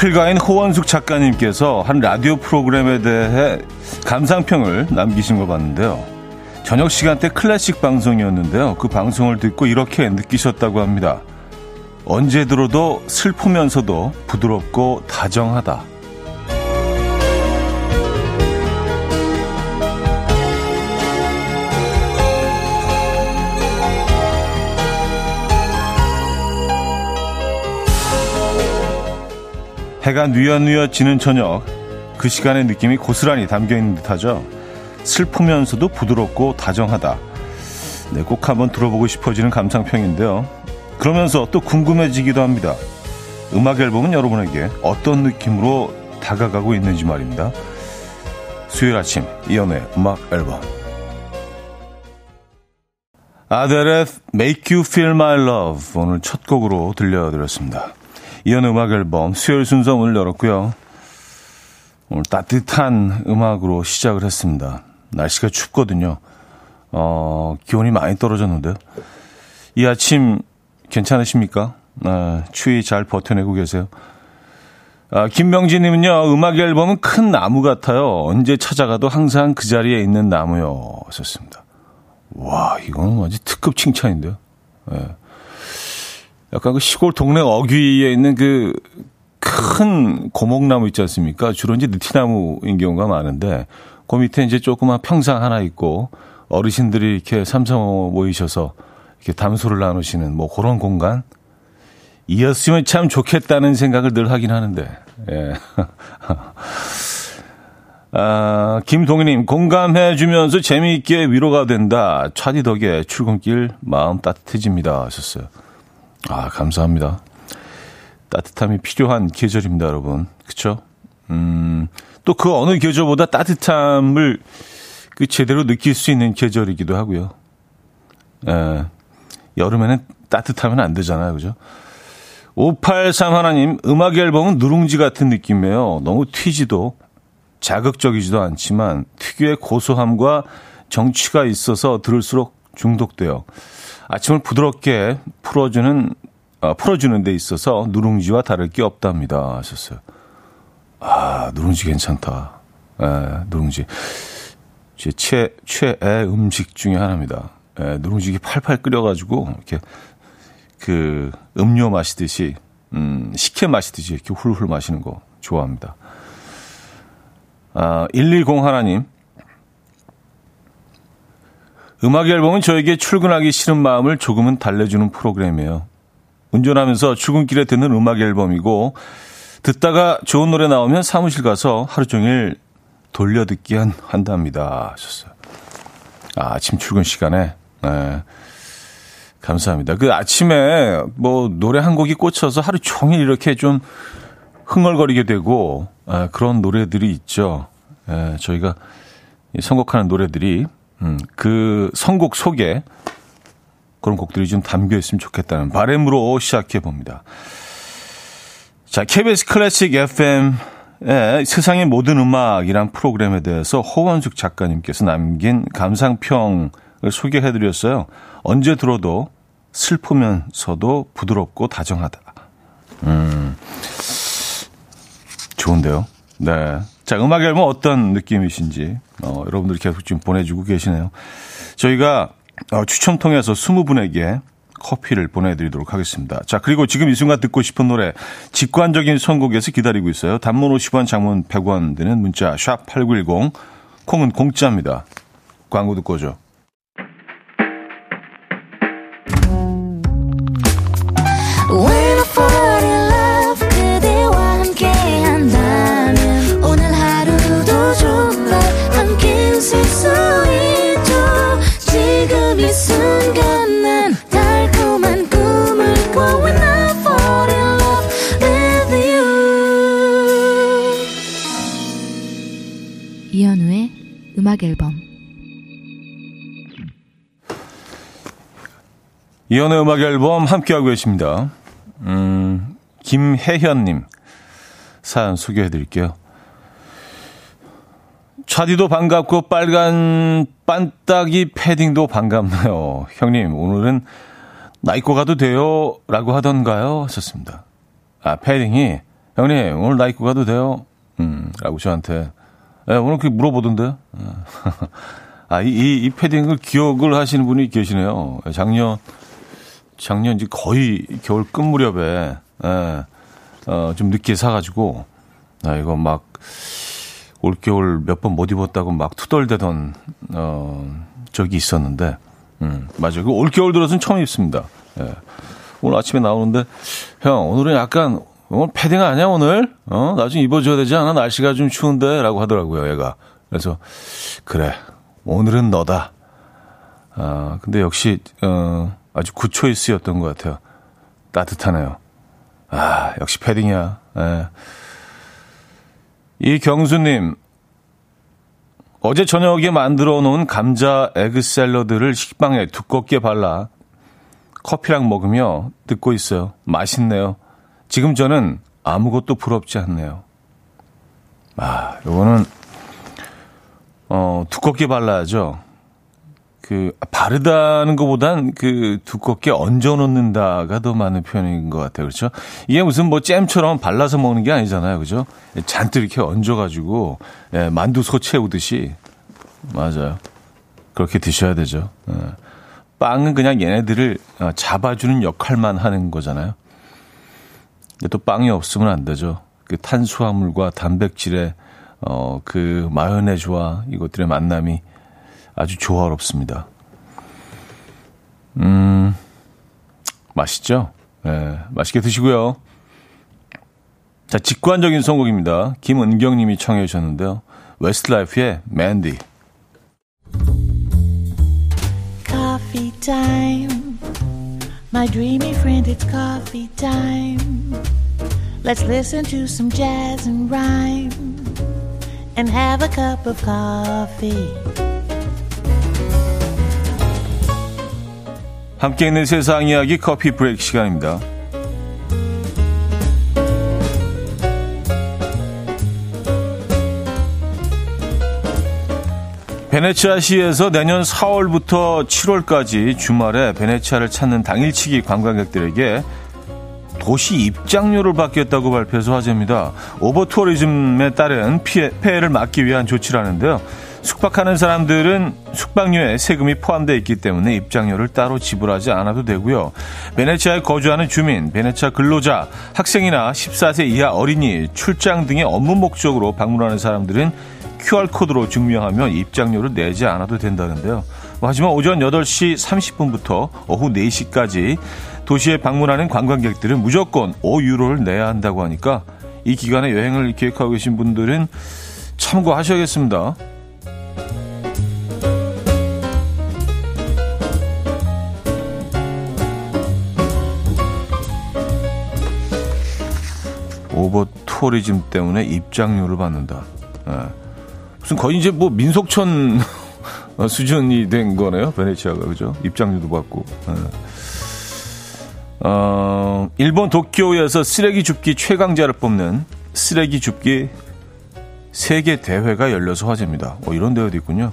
저필가인 호원숙 작가님께서 한 라디오 프로그램에 대해 감상평을 남기신 거 봤는데요. 저녁 시간대 클래식 방송이었는데요. 그 방송을 듣고 이렇게 느끼셨다고 합니다. 언제 들어도 슬프면서도 부드럽고 다정하다. 해가 뉘엿뉘엿 지는 저녁 그 시간의 느낌이 고스란히 담겨 있는 듯하죠. 슬프면서도 부드럽고 다정하다. 네, 꼭 한번 들어보고 싶어지는 감상평인데요. 그러면서 또 궁금해지기도 합니다. 음악 앨범은 여러분에게 어떤 느낌으로 다가가고 있는지 말입니다. 수요일 아침 이연의 음악 앨범 아델의 Make You Feel My Love 오늘 첫 곡으로 들려드렸습니다. 이연 음악 앨범 수요일 순서 문을 열었고요. 오늘 따뜻한 음악으로 시작을 했습니다. 날씨가 춥거든요. 어, 기온이 많이 떨어졌는데요. 이 아침 괜찮으십니까? 아, 추위 잘 버텨내고 계세요. 아, 김명진님은요, 음악 앨범은 큰 나무 같아요. 언제 찾아가도 항상 그 자리에 있는 나무요. 썼습니다. 와, 이거는 완전 특급 칭찬인데요. 예. 약간 그 시골 동네 어귀에 있는 그 큰 고목나무 있지 않습니까? 주로 이제 느티나무인 경우가 많은데, 그 밑에 이제 조그만 평상 하나 있고, 어르신들이 이렇게 삼성 모이셔서 이렇게 담소를 나누시는 뭐 그런 공간? 이었으면 참 좋겠다는 생각을 늘 하긴 하는데, 예. 아, 김동희님, 공감해주면서 재미있게 위로가 된다. 차디 덕에 출근길 마음 따뜻해집니다. 하셨어요. 아, 감사합니다. 따뜻함이 필요한 계절입니다, 여러분. 그쵸? 음, 또 그 어느 계절보다 따뜻함을 그 제대로 느낄 수 있는 계절이기도 하고요. 예, 여름에는 따뜻하면 안 되잖아요. 그죠? 583 하나님, 음악 앨범은 누룽지 같은 느낌이에요. 너무 튀지도 자극적이지도 않지만 특유의 고소함과 정취가 있어서 들을수록 중독돼요. 아침을 부드럽게 풀어주는 어, 풀어주는 데 있어서 누룽지와 다를 게 없답니다. 하셨어요. 아, 누룽지 괜찮다. 에, 누룽지. 제 최, 최애 음식 중에 하나입니다. 에, 누룽지 팔팔 끓여가지고, 이렇게, 그, 음료 마시듯이, 음, 식혜 마시듯이 이렇게 훌훌 마시는 거 좋아합니다. 아, 110 하나님. 음악 앨범은 저에게 출근하기 싫은 마음을 조금은 달래주는 프로그램이에요. 운전하면서 출근길에 듣는 음악 앨범이고 듣다가 좋은 노래 나오면 사무실 가서 하루 종일 돌려듣기 한, 한답니다. 아, 아침 출근 시간에. 네. 감사합니다. 그 아침에 뭐 노래 한 곡이 꽂혀서 하루 종일 이렇게 좀 흥얼거리게 되고 아, 그런 노래들이 있죠. 예, 저희가 선곡하는 노래들이 음, 그 선곡 속에 그런 곡들이 좀 담겨 있으면 좋겠다는 바램으로 시작해 봅니다. 자, KBS 클래식 FM의 세상의 모든 음악이란 프로그램에 대해서 호원숙 작가님께서 남긴 감상평을 소개해 드렸어요. 언제 들어도 슬프면서도 부드럽고 다정하다. 음, 좋은데요? 네. 자, 음악 앨범 어떤 느낌이신지, 어, 여러분들이 계속 지금 보내주고 계시네요. 저희가 어, 추첨 통해서 20분에게 커피를 보내드리도록 하겠습니다. 자, 그리고 지금 이 순간 듣고 싶은 노래, 직관적인 선곡에서 기다리고 있어요. 단문 50원, 장문 100원 되는 문자, 샵 8910, 콩은 공짜입니다. 광고 듣고 오죠. 이연의 음악 앨범 함께하고 계십니다. 음, 김혜현님 사연 소개해 드릴게요. 차디도 반갑고 빨간 반딱이 패딩도 반갑네요. 형님, 오늘은 나 입고 가도 돼요? 라고 하던가요? 하셨습니다. 아, 패딩이 형님, 오늘 나 입고 가도 돼요? 음, 라고 저한테. 예, 오늘 그렇게 물어보던데. 아, 이, 이, 이 패딩을 기억을 하시는 분이 계시네요. 작년, 작년 이제 거의 겨울 끝 무렵에, 예, 어, 좀 늦게 사가지고, 아, 이거 막, 올겨울 몇 번 못 입었다고 막 투덜대던, 어, 적이 있었는데, 음, 맞아요. 그 올겨울 들어서는 처음 입습니다. 예. 오늘 아침에 나오는데, 형, 오늘은 약간, 오늘 패딩 아니야, 오늘? 어, 나중에 입어줘야 되지 않아? 날씨가 좀 추운데? 라고 하더라고요, 얘가. 그래서, 그래, 오늘은 너다. 아, 근데 역시, 어, 아주 구초이스였던 것 같아요. 따뜻하네요. 아, 역시 패딩이야. 예. 이경수님, 어제 저녁에 만들어 놓은 감자 에그 샐러드를 식빵에 두껍게 발라 커피랑 먹으며 듣고 있어요. 맛있네요. 지금 저는 아무것도 부럽지 않네요. 아, 요거는, 어, 두껍게 발라야죠. 그, 바르다는 것보단 그 두껍게 얹어 놓는다가 더 많은 표현인 것 같아요. 그렇죠? 이게 무슨 뭐 잼처럼 발라서 먹는 게 아니잖아요. 그죠? 잔뜩 이렇게 얹어 가지고, 예, 만두 소 채우듯이. 맞아요. 그렇게 드셔야 되죠. 예. 빵은 그냥 얘네들을 어, 잡아주는 역할만 하는 거잖아요. 또 빵이 없으면 안 되죠. 그 탄수화물과 단백질의, 어, 그 마요네즈와 이것들의 만남이 아주 조화롭습니다. 음, 맛있죠? 네, 맛있게 드시고요. 자, 직관적인 선곡입니다. 김은경 님이 청해 주셨는데요. 웨스트라이프의 맨디. Coffee time. My dreamy friend, it's coffee time. Let's listen to some jazz and rhyme and have a cup of coffee. 함께 있는 세상 이야기 커피 브레이크 시간입니다. 베네치아시에서 내년 4월부터 7월까지 주말에 베네치아를 찾는 당일치기 관광객들에게 도시 입장료를 받겠다고 발표해서 화제입니다. 오버 투어리즘에 따른 피해, 폐해를 막기 위한 조치라는데요. 숙박하는 사람들은 숙박료에 세금이 포함되어 있기 때문에 입장료를 따로 지불하지 않아도 되고요. 베네치아에 거주하는 주민, 베네치아 근로자, 학생이나 14세 이하 어린이, 출장 등의 업무 목적으로 방문하는 사람들은 QR코드로 증명하면 입장료를 내지 않아도 된다는데요. 하지만 오전 8시 30분부터 오후 4시까지 도시에 방문하는 관광객들은 무조건 5유로를 내야 한다고 하니까 이 기간에 여행을 계획하고 계신 분들은 참고하셔야겠습니다. 오버 투어리즘 때문에 입장료를 받는다. 예. 무슨 거의 이제 뭐 민속촌 수준이 된 거네요. 베네치아가 그죠? 입장료도 받고. 예. 어, 일본 도쿄에서 쓰레기 줍기 최강자를 뽑는 쓰레기 줍기 세계 대회가 열려서 화제입니다. 어, 이런 대회도 있군요.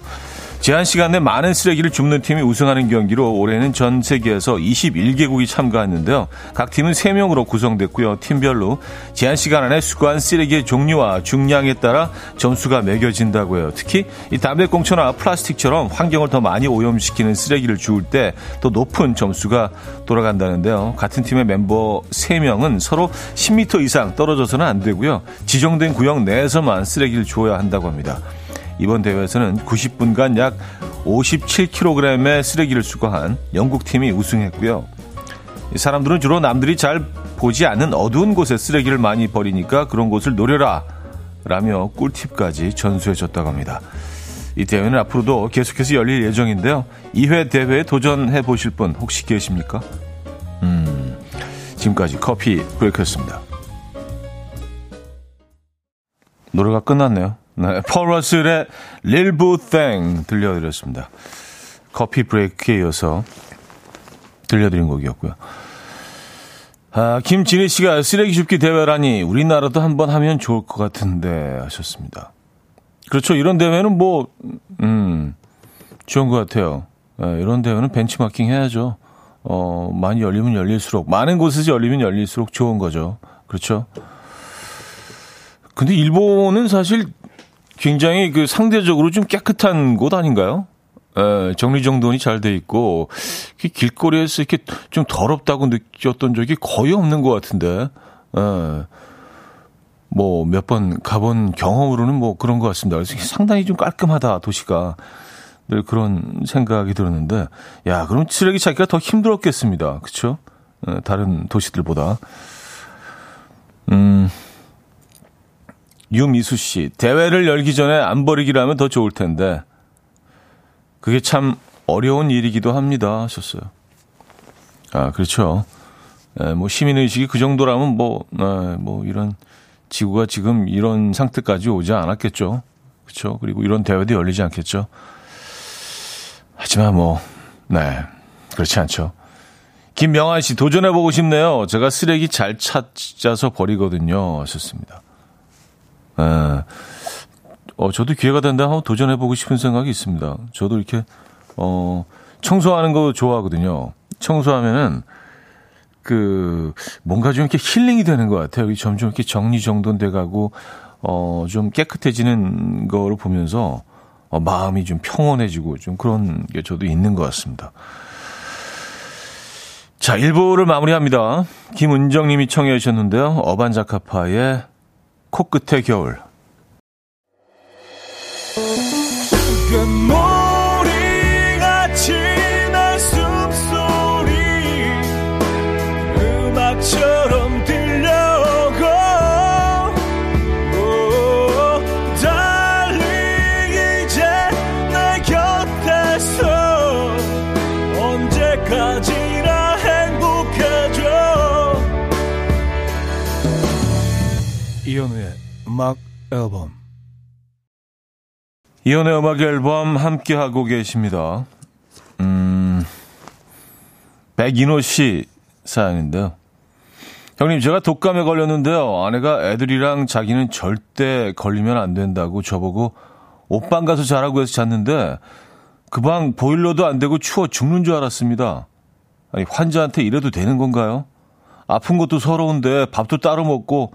제한 시간 내 많은 쓰레기를 줍는 팀이 우승하는 경기로 올해는 전 세계에서 21개국이 참가했는데요. 각 팀은 3명으로 구성됐고요. 팀별로 제한 시간 안에 수거한 쓰레기의 종류와 중량에 따라 점수가 매겨진다고 해요. 특히 이 담배꽁초나 플라스틱처럼 환경을 더 많이 오염시키는 쓰레기를 주울 때더 높은 점수가 돌아간다는데요. 같은 팀의 멤버 3명은 서로 10m 이상 떨어져서는 안 되고요. 지정된 구역 내에서만 쓰레기를 주어야 한다고 합니다. 이번 대회에서는 90분간 약 57kg의 쓰레기를 수거한 영국팀이 우승했고요. 사람들은 주로 남들이 잘 보지 않는 어두운 곳에 쓰레기를 많이 버리니까 그런 곳을 노려라 라며 꿀팁까지 전수해 줬다고 합니다. 이 대회는 앞으로도 계속해서 열릴 예정인데요. 2회 대회에 도전해 보실 분 혹시 계십니까? 음, 지금까지 커피 브레이크였습니다. 노래가 끝났네요. 네, 펄러슬의 릴부 땡 들려드렸습니다. 커피 브레이크에 이어서 들려드린 곡이었고요. 아, 김진희 씨가 쓰레기 줍기 대회라니 우리나라도 한번 하면 좋을 것 같은데 하셨습니다. 그렇죠. 이런 대회는 뭐, 음, 좋은 것 같아요. 네, 이런 대회는 벤치마킹 해야죠. 어, 많이 열리면 열릴수록, 많은 곳에서 열리면 열릴수록 좋은 거죠. 그렇죠. 근데 일본은 사실 굉장히 그 상대적으로 좀 깨끗한 곳 아닌가요? 에, 정리정돈이 잘 돼 있고 길거리에서 이렇게 좀 더럽다고 느꼈던 적이 거의 없는 것 같은데 뭐몇 번 가본 경험으로는 뭐 그런 것 같습니다. 그래서 상당히 좀 깔끔하다 도시가 늘 그런 생각이 들었는데 야 그럼 쓰레기 찾기가 더 힘들었겠습니다. 그렇죠? 다른 도시들보다 음. 유미수 씨, 대회를 열기 전에 안 버리기라면 더 좋을 텐데, 그게 참 어려운 일이기도 합니다. 하셨어요. 아, 그렇죠. 에, 예, 뭐 시민의식이 그 정도라면 뭐, 에, 아, 뭐 이런 지구가 지금 이런 상태까지 오지 않았겠죠. 그렇죠. 그리고 이런 대회도 열리지 않겠죠. 하지만 뭐, 네. 그렇지 않죠. 김명환 씨, 도전해보고 싶네요. 제가 쓰레기 잘 찾아서 버리거든요. 하셨습니다. 에, 어, 저도 기회가 된다 한번 도전해보고 싶은 생각이 있습니다. 저도 이렇게, 어, 청소하는 거 좋아하거든요. 청소하면은, 그, 뭔가 좀 이렇게 힐링이 되는 것 같아요. 점점 이렇게 정리정돈돼 가고, 어, 좀 깨끗해지는 거를 보면서, 어, 마음이 좀 평온해지고 좀 그런 게 저도 있는 것 같습니다. 자, 1부를 마무리합니다. 김은정 님이 청해 주셨는데요. 어반자카파의 코끝의 겨울. 이현우의 음악 앨범 이현우의 음악 앨범 함께 하고 계십니다. 음, 백인호 씨 사연인데요. 형님, 제가 독감에 걸렸는데요. 아내가 애들이랑 자기는 절대 걸리면 안 된다고 저보고 옷방 가서 자라고 해서 잤는데 그 방 보일러도 안 되고 추워 죽는 줄 알았습니다. 아니, 환자한테 이래도 되는 건가요? 아픈 것도 서러운데 밥도 따로 먹고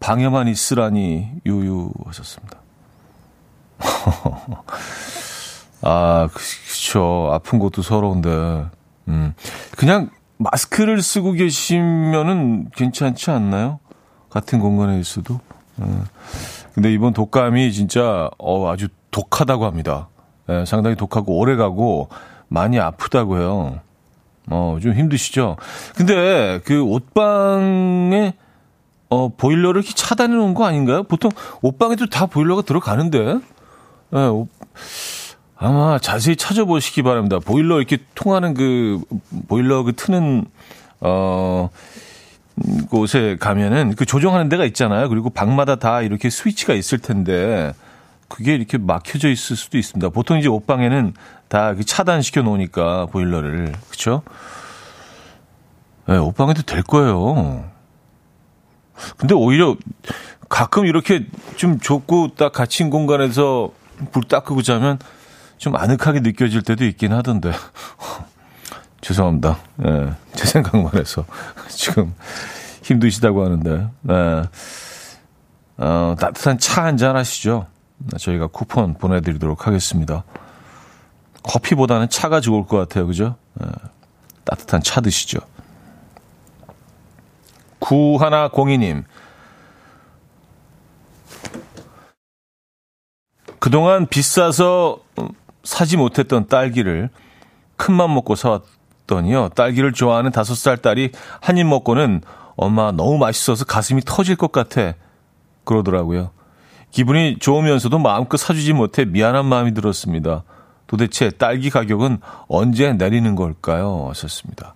방에만 있으라니 유유하셨습니다. 아, 그쵸. 아픈 것도 서러운데. 음. 그냥 마스크를 쓰고 계시면은 괜찮지 않나요? 같은 공간에 있어도. 음. 근데 이번 독감이 진짜, 어, 아주 독하다고 합니다. 예, 상당히 독하고 오래 가고 많이 아프다고 해요. 어, 좀 힘드시죠? 근데 그 옷방에 어, 보일러를 이렇게 차단해 놓은 거 아닌가요? 보통 옷방에도 다 보일러가 들어가는데. 네, 아마 자세히 찾아보시기 바랍니다. 보일러 이렇게 통하는 그 보일러 그 트는 어 곳에 가면은 그 조정하는 데가 있잖아요. 그리고 방마다 다 이렇게 스위치가 있을 텐데 그게 이렇게 막혀져 있을 수도 있습니다. 보통 이제 옷방에는 다 차단시켜 놓으니까 보일러를 그렇죠? 네, 옷방에도 될 거예요. 근데 오히려 가끔 이렇게 좀 좁고 딱 갇힌 공간에서 불 딱 끄고 자면 좀 아늑하게 느껴질 때도 있긴 하던데. 죄송합니다. 예, 제 생각만 해서. 지금 힘드시다고 하는데. 예. 어, 따뜻한 차 한잔 하시죠. 저희가 쿠폰 보내드리도록 하겠습니다. 커피보다는 차가 좋을 것 같아요. 그죠? 예, 따뜻한 차 드시죠. 9102님. 그동안 비싸서 사지 못했던 딸기를 큰맘 먹고 사왔더니요. 딸기를 좋아하는 다섯 살 딸이 한 입 먹고는 엄마 너무 맛있어서 가슴이 터질 것 같아. 그러더라고요. 기분이 좋으면서도 마음껏 사주지 못해 미안한 마음이 들었습니다. 도대체 딸기 가격은 언제 내리는 걸까요? 하셨습니다.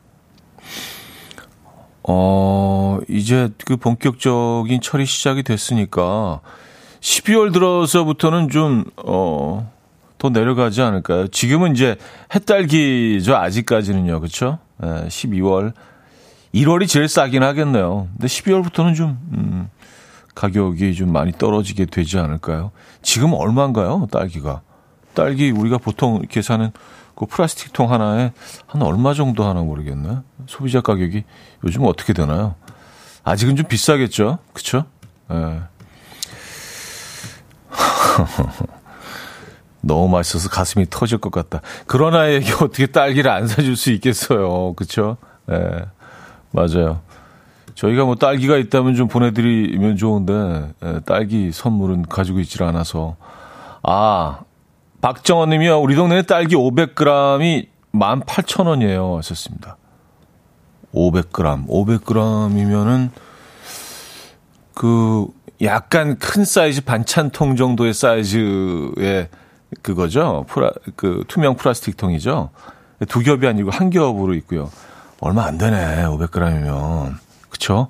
어, 이제 그 본격적인 철이 시작이 됐으니까 12월 들어서부터는 좀, 어, 더 내려가지 않을까요? 지금은 이제 햇달기죠, 아직까지는요. 그쵸? 예, 12월. 1월이 제일 싸긴 하겠네요. 근데 12월부터는 좀, 음, 가격이 좀 많이 떨어지게 되지 않을까요? 지금 얼마인가요, 딸기가? 딸기 우리가 보통 이렇게 사는 그 플라스틱 통 하나에 한 얼마 정도 하나 모르겠네. 소비자 가격이 요즘 어떻게 되나요? 아직은 좀 비싸겠죠? 그쵸? 예. 너무 맛있어서 가슴이 터질 것 같다. 그런 아이에게 어떻게 딸기를 안 사줄 수 있겠어요. 그쵸? 예. 네, 맞아요. 저희가 뭐 딸기가 있다면 좀 보내드리면 좋은데, 예, 딸기 선물은 가지고 있질 않아서. 아, 박정원 님이요. 우리 동네에 딸기 500g이 18,000원이에요. 하셨습니다. 500g. 500g이면은, 그, 약간 큰 사이즈 반찬통 정도의 사이즈의 그거죠. 프라, 그 투명 플라스틱 통이죠. 두 겹이 아니고 한 겹으로 있고요. 얼마 안 되네. 500g이면. 그쵸?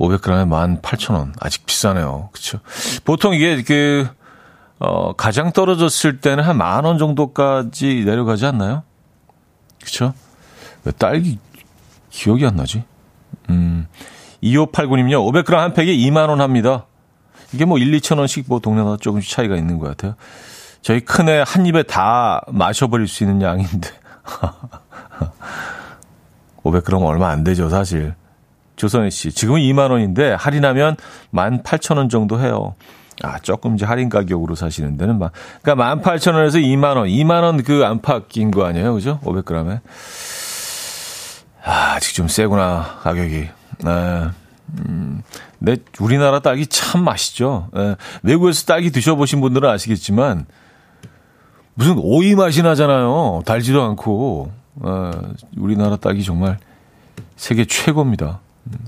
500g에 18,000원. 아직 비싸네요. 그쵸? 보통 이게 그, 어, 가장 떨어졌을 때는 한 만 원 정도까지 내려가지 않나요? 그쵸? 왜 딸기 기억이 안 나지? 음, 2589님요. 500g 한 팩에 2만원 합니다. 이게 뭐 1, 2천원씩 뭐 동네마다 조금씩 차이가 있는 것 같아요. 저희 큰애 한 입에 다 마셔버릴 수 있는 양인데. 500g 얼마 안 되죠, 사실. 조선혜 씨. 지금은 2만원인데 할인하면 18,000원 정도 해요. 아, 조금 이제 할인 가격으로 사시는 데는 막. 그러니까 18,000원에서 2만원. 2만원 그 안팎 인 거 아니에요? 그죠? 500g에. 아, 아직 좀 세구나, 가격이. 네. 음, 내 우리나라 딸기 참 맛있죠. 네. 외국에서 딸기 드셔보신 분들은 아시겠지만 무슨 오이 맛이 나잖아요. 달지도 않고. 네. 우리나라 딸기 정말 세계 최고입니다.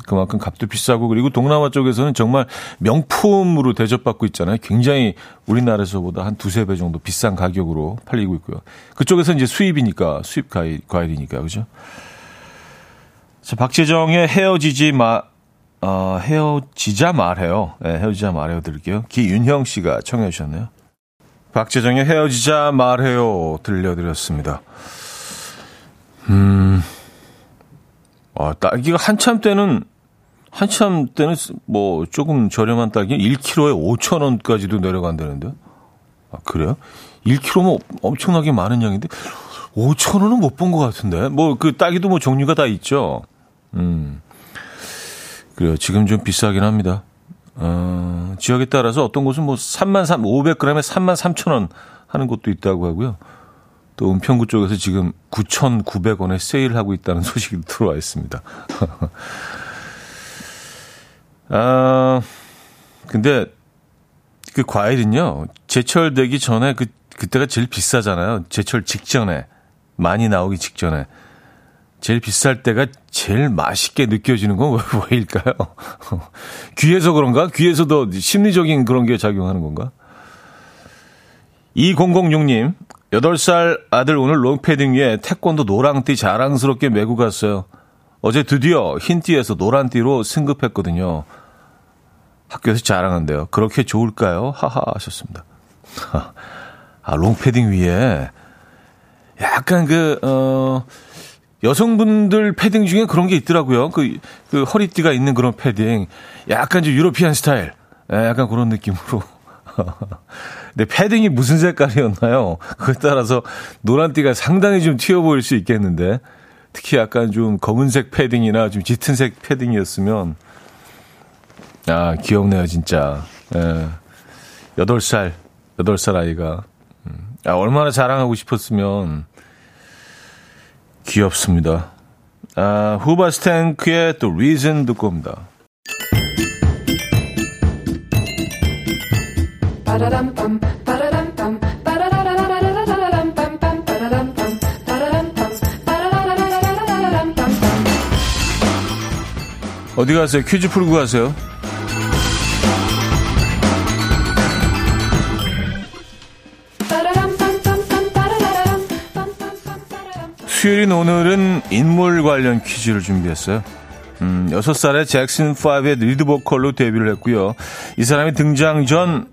그만큼 값도 비싸고 그리고 동남아 쪽에서는 정말 명품으로 대접받고 있잖아요. 굉장히 우리나라에서보다 한 두세 배 정도 비싼 가격으로 팔리고 있고요. 그쪽에서 이제 수입이니까 수입 과일, 과일이니까 그죠? 자, 박재정의 헤어지지 마, 어, 헤어지자 말해요. 네, 헤어지자 말해요 들을게요. 기윤형 씨가 청해 주셨네요. 박재정의 헤어지자 말해요 들려드렸습니다. 음, 아, 딸기가 한참 때는, 한참 때는 뭐 조금 저렴한 딸기 1kg에 5,000원까지도 내려간다는데. 아, 그래요? 1kg면 엄청나게 많은 양인데, 5,000원은 못 본 것 같은데. 뭐 그 딸기도 뭐 종류가 다 있죠. 음. 그래요. 지금 좀 비싸긴 합니다. 어, 지역에 따라서 어떤 곳은 뭐 3만 3, 500g에 3만 3천 원 하는 곳도 있다고 하고요. 또 은평구 쪽에서 지금 9,900원에 세일하고 있다는 소식이 들어와 있습니다. 아, 근데 그 과일은요, 제철 되기 전에 그, 그때가 제일 비싸잖아요. 제철 직전에. 많이 나오기 직전에. 제일 비쌀 때가 제일 맛있게 느껴지는 건 왜일까요? 귀에서 그런가? 귀에서도 심리적인 그런 게 작용하는 건가? 2006님, 8살 아들 오늘 롱패딩 위에 태권도 노랑띠 자랑스럽게 메고 갔어요. 어제 드디어 흰띠에서 노란띠로 승급했거든요. 학교에서 자랑한대요. 그렇게 좋을까요? 하하 하셨습니다. 아, 롱패딩 위에 약간 그, 어, 여성분들 패딩 중에 그런 게 있더라고요. 그, 그 허리띠가 있는 그런 패딩. 약간 좀 European 스타일. 예, 약간 그런 느낌으로. 근데 패딩이 무슨 색깔이었나요? 그에 따라서 노란띠가 상당히 좀 튀어 보일 수 있겠는데. 특히 약간 좀 검은색 패딩이나 좀 짙은색 패딩이었으면. 아, 귀엽네요, 진짜. 예. 8살, 8살 아이가. 음. 아, 얼마나 자랑하고 싶었으면. 귀엽습니다. 아, 후바스탱크의 또 리즌 듣고 옵니다. 어디 가세요? 퀴즈 풀고 가세요. 수요일인 오늘은 인물 관련 퀴즈를 준비했어요. 음, 6살에 잭슨5의 리드 보컬로 데뷔를 했고요. 이 사람이 등장 전,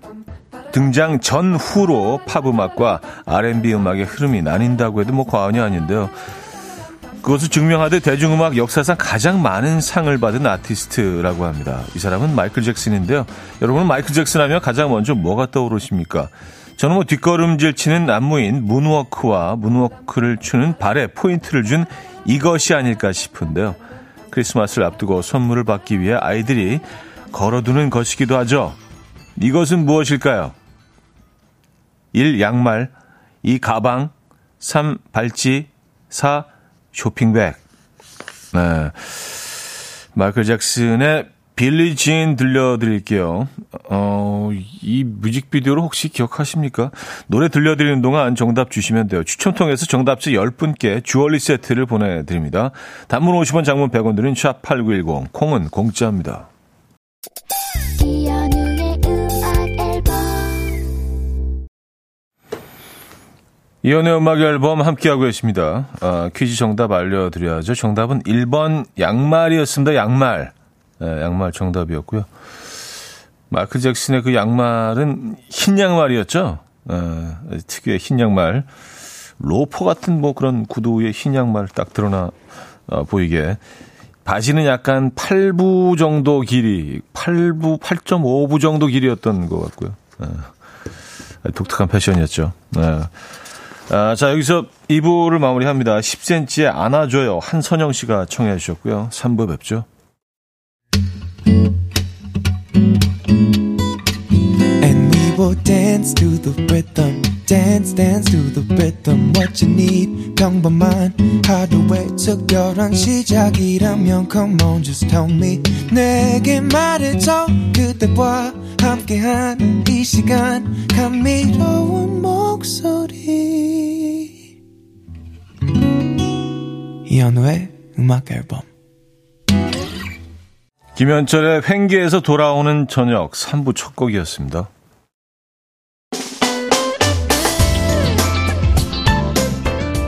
등장 전후로 팝 음악과 R&B 음악의 흐름이 나뉜다고 해도 뭐 과언이 아닌데요. 그것을 증명하듯 대중음악 역사상 가장 많은 상을 받은 아티스트라고 합니다. 이 사람은 마이클 잭슨인데요. 여러분은 마이클 잭슨 하면 가장 먼저 뭐가 떠오르십니까? 저는 뭐 뒷걸음질 치는 안무인 문워크와 문워크를 추는 발에 포인트를 준 이것이 아닐까 싶은데요. 크리스마스를 앞두고 선물을 받기 위해 아이들이 걸어두는 것이기도 하죠. 이것은 무엇일까요? 1. 양말 2. 가방 3. 발찌 4. 쇼핑백 네. 마이클 잭슨의 빌리 진 들려드릴게요. 어, 이 뮤직비디오를 혹시 기억하십니까? 노래 들려드리는 동안 정답 주시면 돼요. 추첨 통해서 정답지 10분께 주얼리 세트를 보내드립니다. 단문 50원, 장문 100원 드린 샵8910, 콩은 공짜입니다. 이연의 음악 앨범 함께하고 계십니다. 어, 퀴즈 정답 알려드려야죠. 정답은 1번 양말이었습니다. 양말. 네, 양말 정답이었고요. 마크 잭슨의 그 양말은 흰 양말이었죠. 어, 특유의 흰 양말. 로퍼 같은 뭐 그런 구두의 흰 양말 딱 드러나 어, 보이게. 바지는 약간 8부 정도 길이, 8부, 8.5부 정도 길이였던 것 같고요. 어, 독특한 패션이었죠. 네. 아, 자, 여기서 2부를 마무리합니다. 10cm의 안아줘요. 한선영 씨가 청해 주셨고요. 3부 뵙죠. Will dance to the rhythm. dance dance to the rhythm what you need 평범한 하루의 특별한 시작이라면 come on just tell me 내게 말해줘 그대와 함께한 이 시간 감미로운 목소리 이현우의 음악 앨범 김현철의 횡계에서 돌아오는 저녁 3부 첫 곡이었습니다.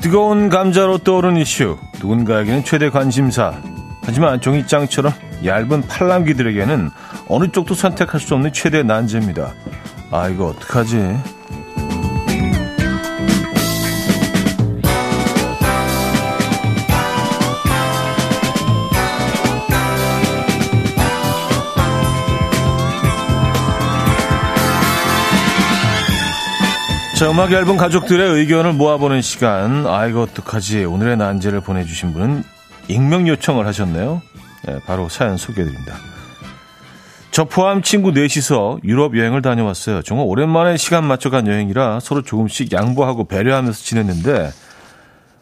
뜨거운 감자로 떠오른 이슈. 누군가에게는 최대 관심사. 하지만 종이장처럼 얇은 팔랑귀들에게는 어느 쪽도 선택할 수 없는 최대 난제입니다. 아, 이거 어떡하지? 자, 음악 앨범 가족들의 의견을 모아보는 시간. 아, 이거 어떡하지? 오늘의 난제를 보내주신 분은 익명 요청을 하셨네요. 네, 바로 사연 소개해드립니다. 저 포함 친구 넷이서 유럽 여행을 다녀왔어요. 정말 오랜만에 시간 맞춰간 여행이라 서로 조금씩 양보하고 배려하면서 지냈는데,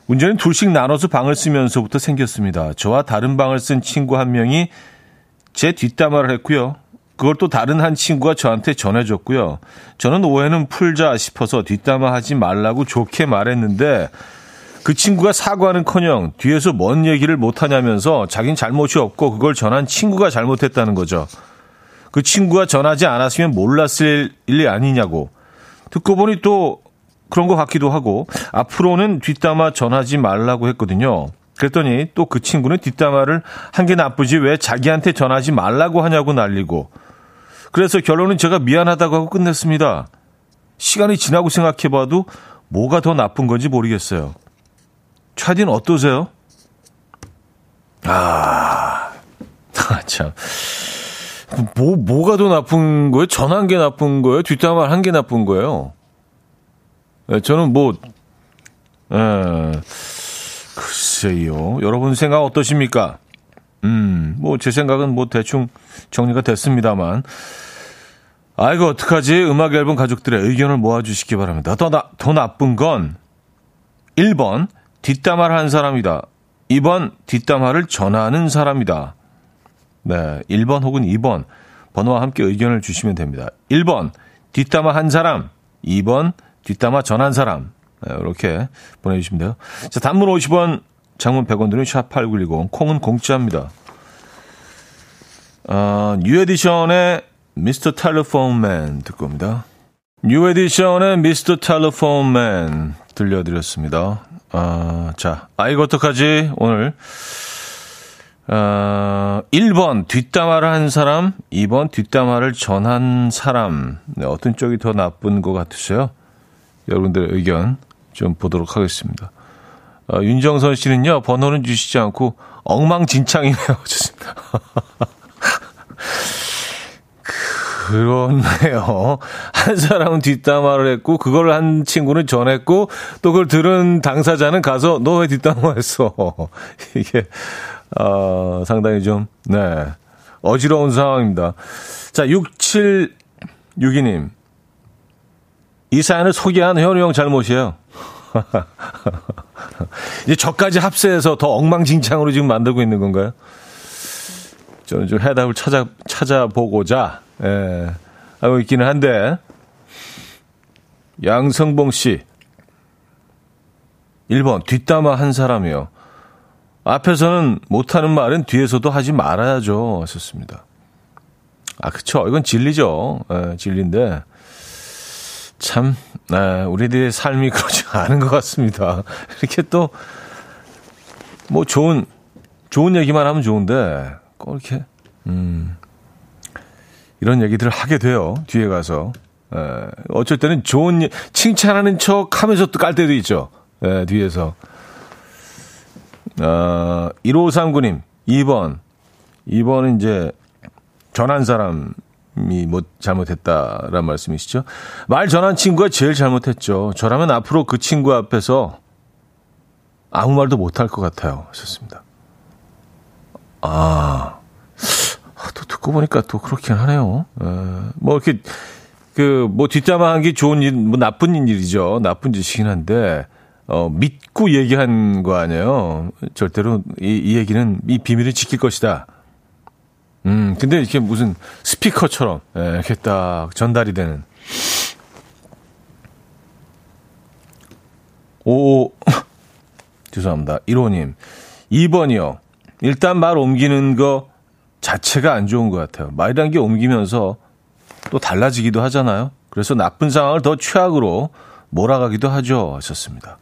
문제는 둘씩 나눠서 방을 쓰면서부터 생겼습니다. 저와 다른 방을 쓴 친구 한 명이 제 뒷담화를 했고요. 그걸 또 다른 한 친구가 저한테 전해줬고요. 저는 오해는 풀자 싶어서 뒷담화하지 말라고 좋게 말했는데 그 친구가 사과는커녕 뒤에서 뭔 얘기를 못하냐면서 자긴 잘못이 없고 그걸 전한 친구가 잘못했다는 거죠. 그 친구가 전하지 않았으면 몰랐을 일이 아니냐고. 듣고 보니 또 그런 것 같기도 하고 앞으로는 뒷담화 전하지 말라고 했거든요. 그랬더니 또 그 친구는 뒷담화를 한 게 나쁘지 왜 자기한테 전하지 말라고 하냐고 난리고 그래서 결론은 제가 미안하다고 하고 끝냈습니다. 시간이 지나고 생각해봐도 뭐가 더 나쁜 건지 모르겠어요. 차디는 어떠세요? 아, 아 참. 뭐, 뭐가 더 나쁜 거예요? 전한 게 나쁜 거예요? 뒷담화 한게 나쁜 거예요? 네, 저는 뭐, 에, 글쎄요. 여러분 생각 어떠십니까? 음, 뭐, 제 생각은 뭐 대충 정리가 됐습니다만. 아이고, 어떡하지? 음악 앨범 가족들의 의견을 모아주시기 바랍니다. 더, 나, 더 나쁜 건 1번, 뒷담화를 한 사람이다. 2번, 뒷담화를 전하는 사람이다. 네, 1번 혹은 2번 번호와 함께 의견을 주시면 됩니다. 1번, 뒷담화 한 사람. 2번, 뒷담화 전한 사람. 네, 이렇게 보내주시면 돼요. 자, 단문 50원, 장문 100원 드는 샵8910, 콩은 공짜입니다. 어, 뉴 에디션의 Mr. Telephone Man 듣고 옵니다. 뉴 에디션의 Mr. Telephone Man 들려드렸습니다. 아, 자, 아이고, 어떡하지? 오늘, 어, 1번, 뒷담화를 한 사람, 2번, 뒷담화를 전한 사람. 네, 어떤 쪽이 더 나쁜 것 같으세요? 여러분들의 의견 좀 보도록 하겠습니다. 어, 윤정선 씨는요, 번호는 주시지 않고 엉망진창이네요. 좋습니다. 그렇네요. 한 사람은 뒷담화를 했고, 그걸 한 친구는 전했고, 또 그걸 들은 당사자는 가서, 너 왜 뒷담화 했어? 이게, 어, 상당히 좀, 네. 어지러운 상황입니다. 자, 6762님. 이 사연을 소개한 현우 형 잘못이에요. 이제 저까지 합세해서 더 엉망진창으로 지금 만들고 있는 건가요? 저는 좀 해답을 찾아, 찾아보고자, 예, 하고 있기는 한데, 양성봉 씨. 1번, 뒷담화 한 사람이요. 앞에서는 못하는 말은 뒤에서도 하지 말아야죠. 하셨습니다. 아, 그쵸. 이건 진리죠. 예, 진리인데. 참, 네, 우리들의 삶이 그렇지 않은 것 같습니다. 이렇게 또, 뭐 좋은, 좋은 얘기만 하면 좋은데, 꼭 이렇게, 음, 이런 얘기들을 하게 돼요. 뒤에 가서. 에, 어쩔 때는 좋은, 칭찬하는 척 하면서 또 깔 때도 있죠. 에, 뒤에서. 어, 1539님, 2번. 2번은 이제, 전한 사람이 뭐 잘못했다라는 말씀이시죠? 말 전한 친구가 제일 잘못했죠. 저라면 앞으로 그 친구 앞에서 아무 말도 못할 것 같아요. 하셨습니다. 아, 또 듣고 보니까 또 그렇긴 하네요. 에, 뭐 이렇게 그 뭐 뒷담화 한 게 좋은 일, 뭐 나쁜 일이죠. 나쁜 짓이긴 한데 어, 믿고 얘기한 거 아니에요. 절대로 이, 이 얘기는 이 비밀을 지킬 것이다. 음, 근데 이렇게 무슨 스피커처럼 예, 이렇게 딱 전달이 되는. 오, 죄송합니다. 1호님. 2번이요. 일단 말 옮기는 거 자체가 안 좋은 것 같아요. 말이란 게 옮기면서 또 달라지기도 하잖아요. 그래서 나쁜 상황을 더 최악으로 몰아가기도 하죠. 하셨습니다.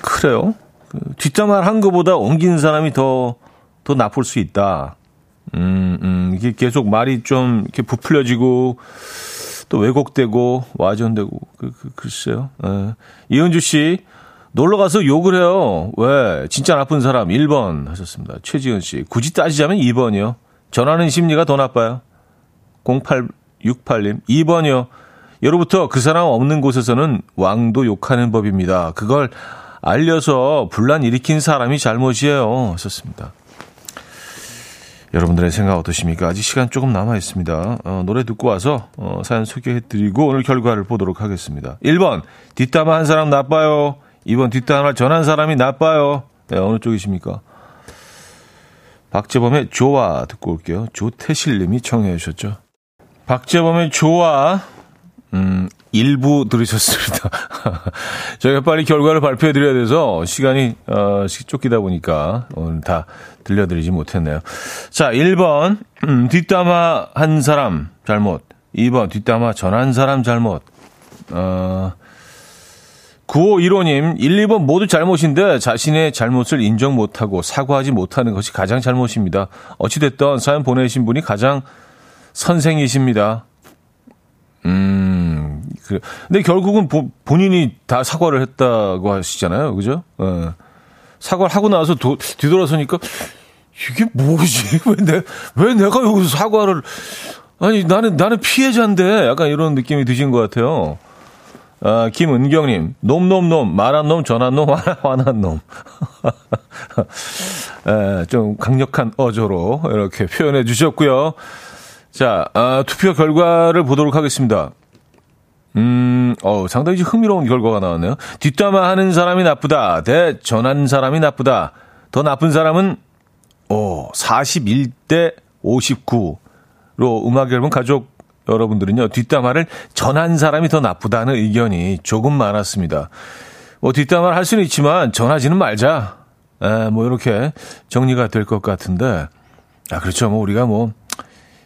그래요. 그 뒷담화를 한 것보다 옮기는 사람이 더, 더 나쁠 수 있다. 음, 음, 이게 계속 말이 좀 이렇게 부풀려지고, 또 왜곡되고, 와전되고, 그, 그, 글쎄요. 예. 이은주 씨, 놀러 가서 욕을 해요. 왜? 진짜 나쁜 사람 1번 하셨습니다. 최지은 씨. 굳이 따지자면 2번이요. 전하는 심리가 더 나빠요. 0868님. 2번이요. 예로부터 그 사람 없는 곳에서는 왕도 욕하는 법입니다. 그걸 알려서 분란 일으킨 사람이 잘못이에요. 하셨습니다. 여러분들의 생각 어떠십니까? 아직 시간 조금 남아 있습니다. 어, 노래 듣고 와서 어, 사연 소개해드리고 오늘 결과를 보도록 하겠습니다. 1번 뒷담화 한 사람 나빠요. 2번 뒷담화 전한 사람이 나빠요. 네, 어느 쪽이십니까? 박재범의 좋아 듣고 올게요. 조태실 님이 청해 주셨죠. 박재범의 좋아 음, 일부 들으셨습니다. 저희가 빨리 결과를 발표해 드려야 돼서 시간이, 어, 쫓기다 보니까 오늘 다 들려드리지 못했네요. 자, 1번, 음, 뒷담화 한 사람 잘못. 2번, 뒷담화 전한 사람 잘못. 어, 9515님, 1, 2번 모두 잘못인데 자신의 잘못을 인정 못하고 사과하지 못하는 것이 가장 잘못입니다. 어찌됐든 사연 보내신 분이 가장 선생이십니다. 음, 그, 근데 결국은 보, 본인이 다 사과를 했다고 하시잖아요. 그죠? 어. 사과를 하고 나서 도, 뒤돌아서니까 이게 뭐지? 왜, 내, 왜 내가 여기서 사과를, 아니, 나는, 나는 피해자인데 약간 이런 느낌이 드신 것 같아요. 아, 김은경님, 놈놈놈, 말한 놈, 전한 놈, 화난 놈. 에, 좀 강력한 어조로 이렇게 표현해 주셨고요. 자, 아, 투표 결과를 보도록 하겠습니다. 음, 어, 상당히 흥미로운 결과가 나왔네요. 뒷담화 하는 사람이 나쁘다. 대 전하는 사람이 나쁘다. 더 나쁜 사람은, 어, 41대 59로 음악 앨범 가족 여러분들은요, 뒷담화를 전한 사람이 더 나쁘다는 의견이 조금 많았습니다. 뭐, 뒷담화를 할 수는 있지만, 전하지는 말자. 에, 뭐, 이렇게 정리가 될 것 같은데, 아, 그렇죠. 뭐, 우리가 뭐,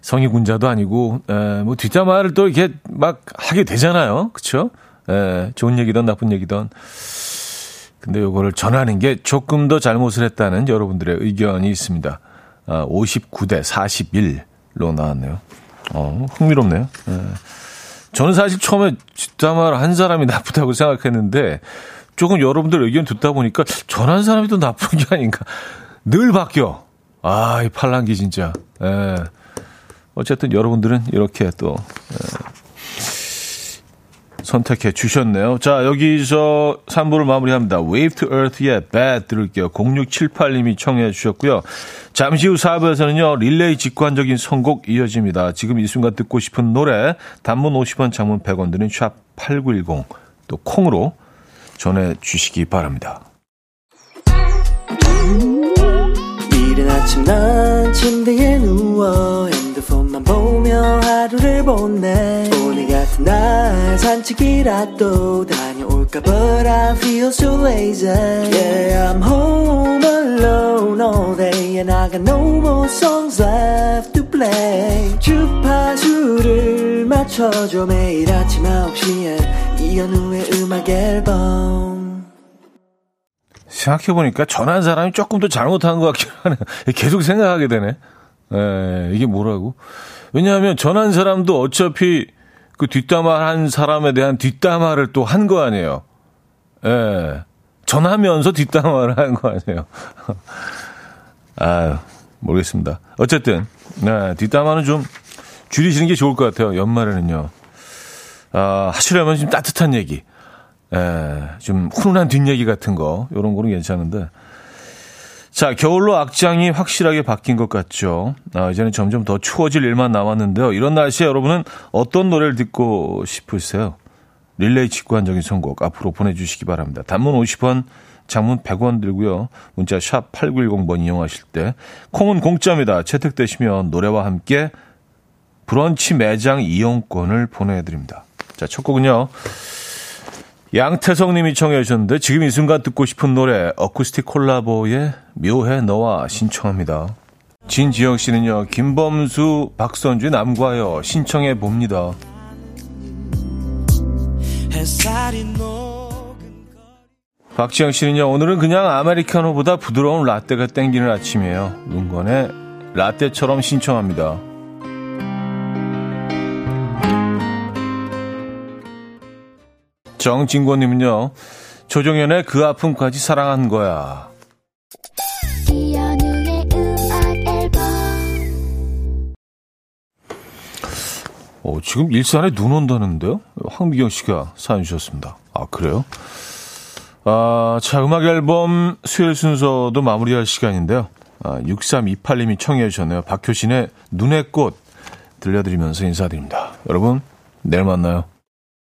성의군자도 아니고, 에, 뭐, 뒷담화를 또 이렇게 막 하게 되잖아요. 그쵸? 에, 좋은 얘기든 나쁜 얘기든. 근데 요거를 전하는 게 조금 더 잘못을 했다는 여러분들의 의견이 있습니다. 아, 59대 41로 나왔네요. 어, 흥미롭네요. 예. 저는 사실 처음에 뒷담화를 한 사람이 나쁘다고 생각했는데 조금 여러분들 의견 듣다 보니까 전 한 사람이 더 나쁜 게 아닌가. 늘 바뀌어. 아, 이 팔랑기 진짜. 예. 어쨌든 여러분들은 이렇게 또 예. 선택해 주셨네요. 자, 여기서 3부를 마무리합니다. Wave to Earth의 Bad 들을게요. 0678님이 청해 주셨고요. 잠시 후 4부에서는요, 릴레이 직관적인 선곡 이어집니다. 지금 이 순간 듣고 싶은 노래, 단문 50원, 장문 100원 드는 샵 8910, 또 콩으로 전해 주시기 바랍니다. 이른 아침 난 침대에 누워 핸드폰 만 보며 하루를 보내 오늘 같은 날 산책이라도 다녀올까 But I feel so lazy Yeah I'm home alone all day And I got no more songs left to play 주파수를 맞춰줘 매일 아침 9시에 이현우의 음악 앨범 생각해보니까 전한 사람이 조금 더 잘못한 것 같긴 하네. 계속 생각하게 되네. 에, 예, 이게 뭐라고? 왜냐하면 전한 사람도 어차피 그 뒷담화 한 사람에 대한 뒷담화를 또 한 거 아니에요. 예. 전하면서 뒷담화를 한 거 아니에요. 아유, 모르겠습니다. 어쨌든, 네, 뒷담화는 좀 줄이시는 게 좋을 것 같아요. 연말에는요. 아, 하시려면 좀 따뜻한 얘기. 예, 좀 훈훈한 뒷얘기 같은 거, 요런 거는 괜찮은데. 자, 겨울로 악장이 확실하게 바뀐 것 같죠. 아, 이제는 점점 더 추워질 일만 남았는데요. 이런 날씨에 여러분은 어떤 노래를 듣고 싶으세요? 릴레이 직관적인 선곡 앞으로 보내주시기 바랍니다. 단문 50원, 장문 100원 들고요. 문자 샵 8910번 이용하실 때. 콩은 공짜입니다. 채택되시면 노래와 함께 브런치 매장 이용권을 보내드립니다. 자, 첫 곡은요. 양태성 님이 청해 주셨는데 지금 이 순간 듣고 싶은 노래 어쿠스틱 콜라보의 묘해 너와 신청합니다. 진지영 씨는요. 김범수, 박선주, 남과여 신청해 봅니다. 박지영 씨는요. 오늘은 그냥 아메리카노보다 부드러운 라떼가 땡기는 아침이에요. 눈건의 라떼처럼 신청합니다. 정진권님은요, 조정현의 그 아픔까지 사랑한 거야. 어, 지금 일산에 눈 온다는데요? 황미경 씨가 사연 주셨습니다. 아, 그래요? 아, 자, 음악 앨범 수요일 순서도 마무리할 시간인데요. 아, 6328님이 청해 주셨네요. 박효신의 눈의 꽃 들려드리면서 인사드립니다. 여러분, 내일 만나요.